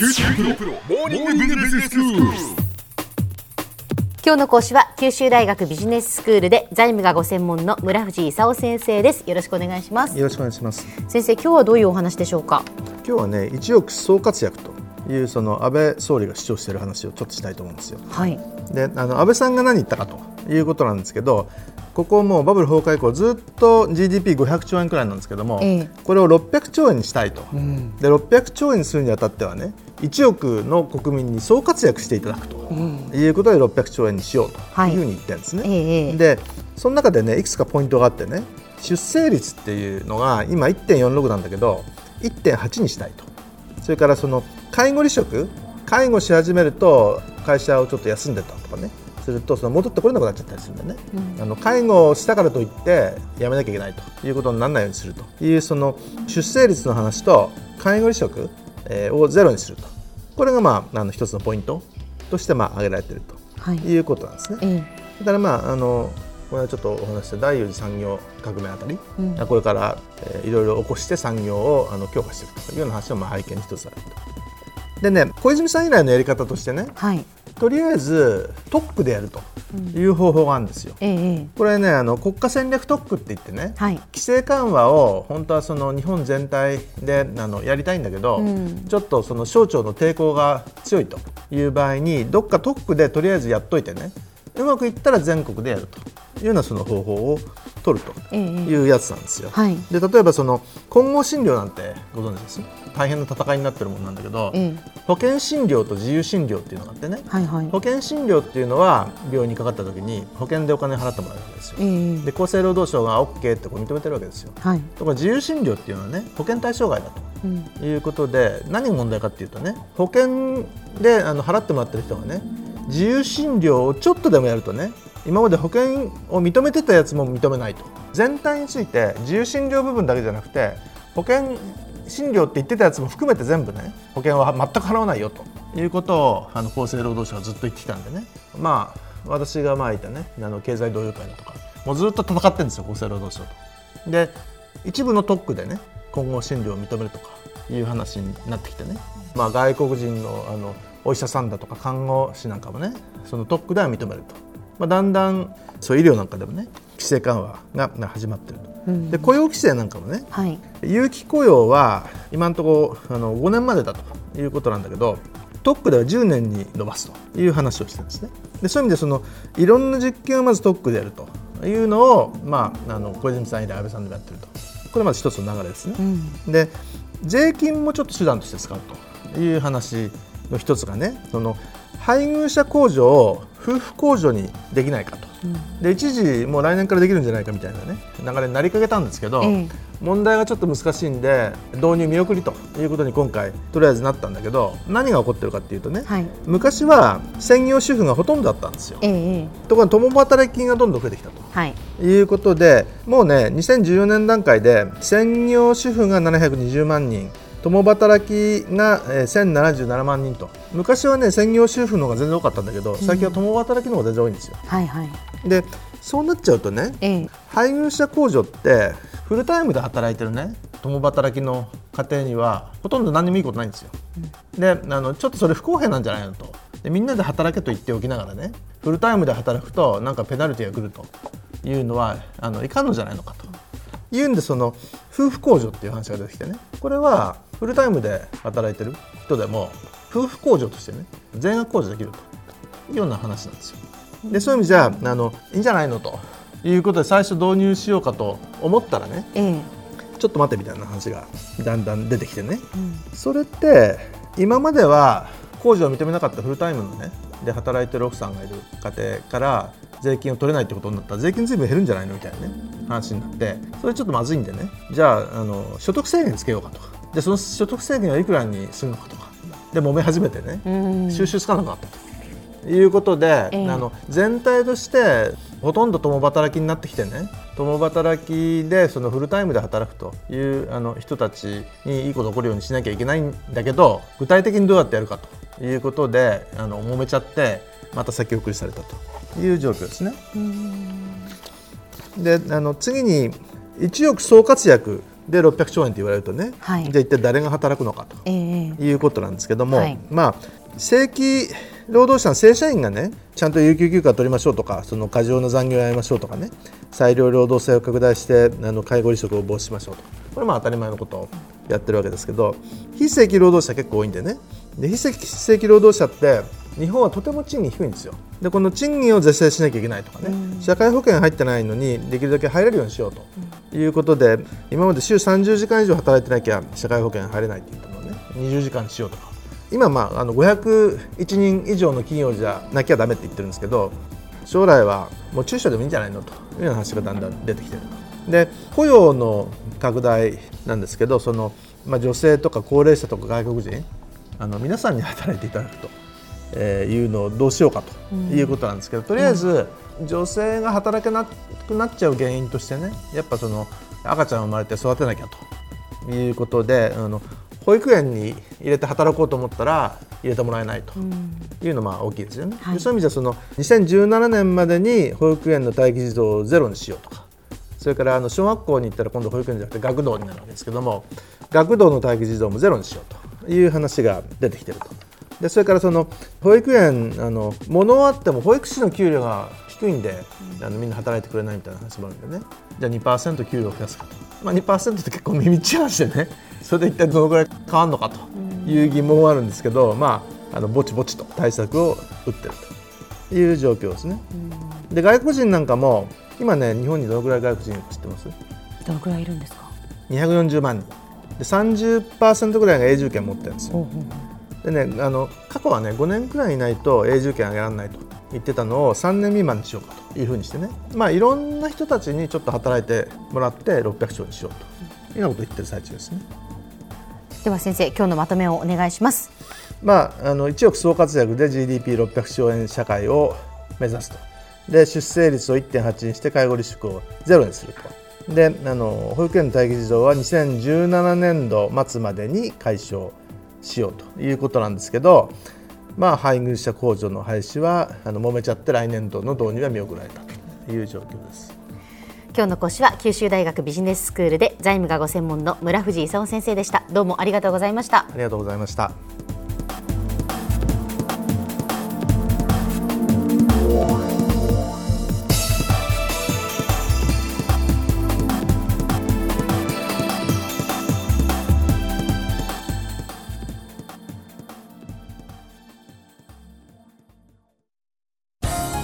九州大学モーニングビジネススクール。今日の講師は九州大学ビジネススクールで財務がご専門の村藤勲先生ですよろしくお願いしますよろしくお願いします。先生今日はどういうお話でしょうか？今日はね、一億総活躍というその安倍総理が主張している話をちょっとしたいと思うんですよ。はいで、あの安倍さんが何言ったかということなんですけど、ここもうバブル崩壊以降ずっと GDP500 兆円くらいなんですけども、ええ。これを600兆円にしたいと。で、600兆円にするにあたってはね、1億の国民に総活躍していただくということで600兆円にしようとい。うふうに言ってるんですね。ええでその中でねいくつかポイントがあってね出生率っていうのが今1.46なんだけど1.8にしたいと。それからその介護離職介護し始めると会社をちょっと休んでたとかねするとその戻ってこれなくなっちゃったりするんだよね、あの介護をしたからといってやめなきゃいけないと。いうことにならないようにすると。いうその出生率の話と介護離職、えーをゼロにすると。これがまああの一つのポイントとしてまあ挙げられていると。はい。いうことなんですね。えだからまああのこれはちょっとお話しした第四次産業革命あたり、うん。これから、えーいろいろ起こして産業をあの強化していくというような話もまあ背景に一つあると。でね小泉さん以来のやり方としてねはいとりあえず特区でやるという方法があるんですよ。ええええ。これねあの国家戦略特区って言ってね、はい。規制緩和を本当はその日本全体であのやりたいんだけど、うん。ちょっとその省庁の抵抗が強いという場合にどっか特区でとりあえずやっといてねうまくいったら全国でやるというようなその方法を取るとええいうやつなんですよ。はい。で例えばその混合診療なんてご存知です？大変な戦いになってるものなんだけど、ええ。保険診療と自由診療っていうのがあってね。はいはい。保険診療っていうのは病院にかかった時に保険でお金を払ってもらうわけですよ。ええ。で厚生労働省が OK ってこう認めてるわけですよ。はい。ところが自由診療っていうのはね保険対象外だうん。ということで何が問題かっていうとね保険であの払ってもらってる人がね自由診療をちょっとでもやるとね今まで保険を認めてたやつも認めないと。全体について自由診療部分だけじゃなくて保険診療って言ってたやつも含めて全部ね保険は全く払わないよと。いうことをあの厚生労働省がずっと言ってきたんでね。まあ私が前いたねあの経済同友会だとかもうずっと戦ってるんですよ厚生労働省と。で一部の特区でね混合診療を認めるとかいう話になってきてね、まあ、外国人のあのお医者さんだとか看護師なんかもねその特区では認めると、まあ、だんだんそう医療なんかでもね規制緩和がが始まってると。で雇用規制なんかもねはい有期雇用は今のところあの5年までだということなんだけど特区では10年に伸ばすという話をしてるんですね。でそういう意味でそのいろんな実験をまず特区でやるというのを、まあ、あの小泉さん以来安倍さんでもやってるとこれまず一つの流れですね。うんで税金もちょっと手段として使うという話の一つがねその配偶者控除を夫婦控除にできないかと、で一時もう来年からできるんじゃないかみたいなね流れになりかけたんですけど、ええ。問題がちょっと難しいんで導入見送りということに今回とりあえずなったんだけど何が起こってるかっていうとね、はい。昔は専業主婦がほとんどだったんですよ。えところが共働きがどんどん増えてきたと。はい。いうことでもうね2014年段階で専業主婦が720万人共働きがえー1077万人と。昔はね専業主婦の方が全然多かったんだけど最近は共働きの方が全然多いんですよ。はいはい。でそうなっちゃうとねええ。配偶者控除ってフルタイムで働いてるね共働きの家庭にはほとんど何にもいいことないんですよ。であのちょっとそれ不公平なんじゃないのと。でみんなで働けと言っておきながらねフルタイムで働くとなんかペナルティが来ると。いうのはあのいかんのじゃないのかと。いうんでその夫婦控除っていう話が出てきてね。これはフルタイムで働いてる人でも夫婦控除としてね全額控除できるというような話なんですよ。でそういう意味じゃあのいいんじゃないのと。いうことで最初導入しようかと思ったらねええ。ちょっと待ってみたいな話がだんだん出てきてね、それって今までは控除を認めなかったフルタイムのねで働いてる奥さんがいる家庭から税金を取れないってことになった。ら税金ずいぶん減るんじゃないのみたいなね話になって。それちょっとまずいんでね。じゃああの所得制限つけようかと。かでその所得制限はいくらにするのかとか。で揉め始めてね、うん。収集つかなくなったと。いうことで、ええ。あの全体としてほとんど共働きになってきてね。共働きでそのフルタイムで働くというあの人たちにいいこと起こるようにしなきゃいけないんだけど具体的にどうやってやるかということであの揉めちゃってまた先送りされたという状況ですね。であの次に1億総活躍で600兆円と言われるとね、はい。じゃあ一体誰が働くのかとええ。いうことなんですけども、はい。まあ正規労働者の正社員がねちゃんと有給休暇取りましょうとかその過剰な残業をやめましょうとかね裁量労働制を拡大してあの介護離職を防止しましょうと。これまあ当たり前のことをやってるわけですけど非正規労働者結構多いんでね。で非正規正規労働者って日本はとても賃金低いんですよ。でこの賃金を是正しなきゃいけないとかね、社会保険入ってないのにできるだけ入れるようにしようということで、今まで週30時間以上働いてなきゃ社会保険入れないって言ったのをね。20時間にしようとか。今、まあ、あの501人以上の企業じゃなきゃダメって言ってるんですけど将来はもう中小でもいいんじゃないの？というような話がだんだん出てきてる。で雇用の拡大なんですけどその、まあ、女性とか高齢者とか外国人あの皆さんに働いていただくと、えーいうのをどうしようかということなんですけど、とりあえず女性が働けなくなっちゃう原因としてねやっぱその赤ちゃん生まれて育てなきゃと。いうことであの保育園に入れて働こうと思ったら入れてもらえないと。いうのがまあ大きいですよね。はい。でそういう意味じゃその2017年までに保育園の待機児童をゼロにしようとか。それからあの小学校に行ったら今度保育園じゃなくて学童になるわけですけども学童の待機児童もゼロにしようという話が出てきていると。でそれからその保育園あの物はあっても保育士の給料が低いんで、あのみんな働いてくれないみたいな話もあるんでね。じゃあ2%給料を増やすかと、まあ、2%って結構耳ち話でね。それで一体どのぐらい変わるのかという疑問はあるんですけど、まあ、あのぼちぼちと対策を打ってると。いう状況ですね。で外国人なんかも今ね日本にどのぐらい外国人知ってます？どのくらいいるんですか？240万人。で30%ぐらいが永住権持ってるんですよ。でねあの過去はね5年くらいいないと永住権あげられないと言ってたのを3年未満にしようかというふうにしてねまあいろんな人たちにちょっと働いてもらって600兆にしようというようなことを言ってる最中ですね。では先生今日のまとめをお願いします。まあ、あの1億総活躍で GDP600 兆円社会を目指すとで出生率を1.8にして介護離職をゼロにするとであの保育園の待機児童は2017年度末までに解消しようということなんですけど、まあ、配偶者控除の廃止はあの揉めちゃって来年度の導入は見送られたという状況です。今日の講師は九州大学ビジネススクールで財務がご専門の村藤勲先生でした。どうもありがとうございました。ありがとうございました。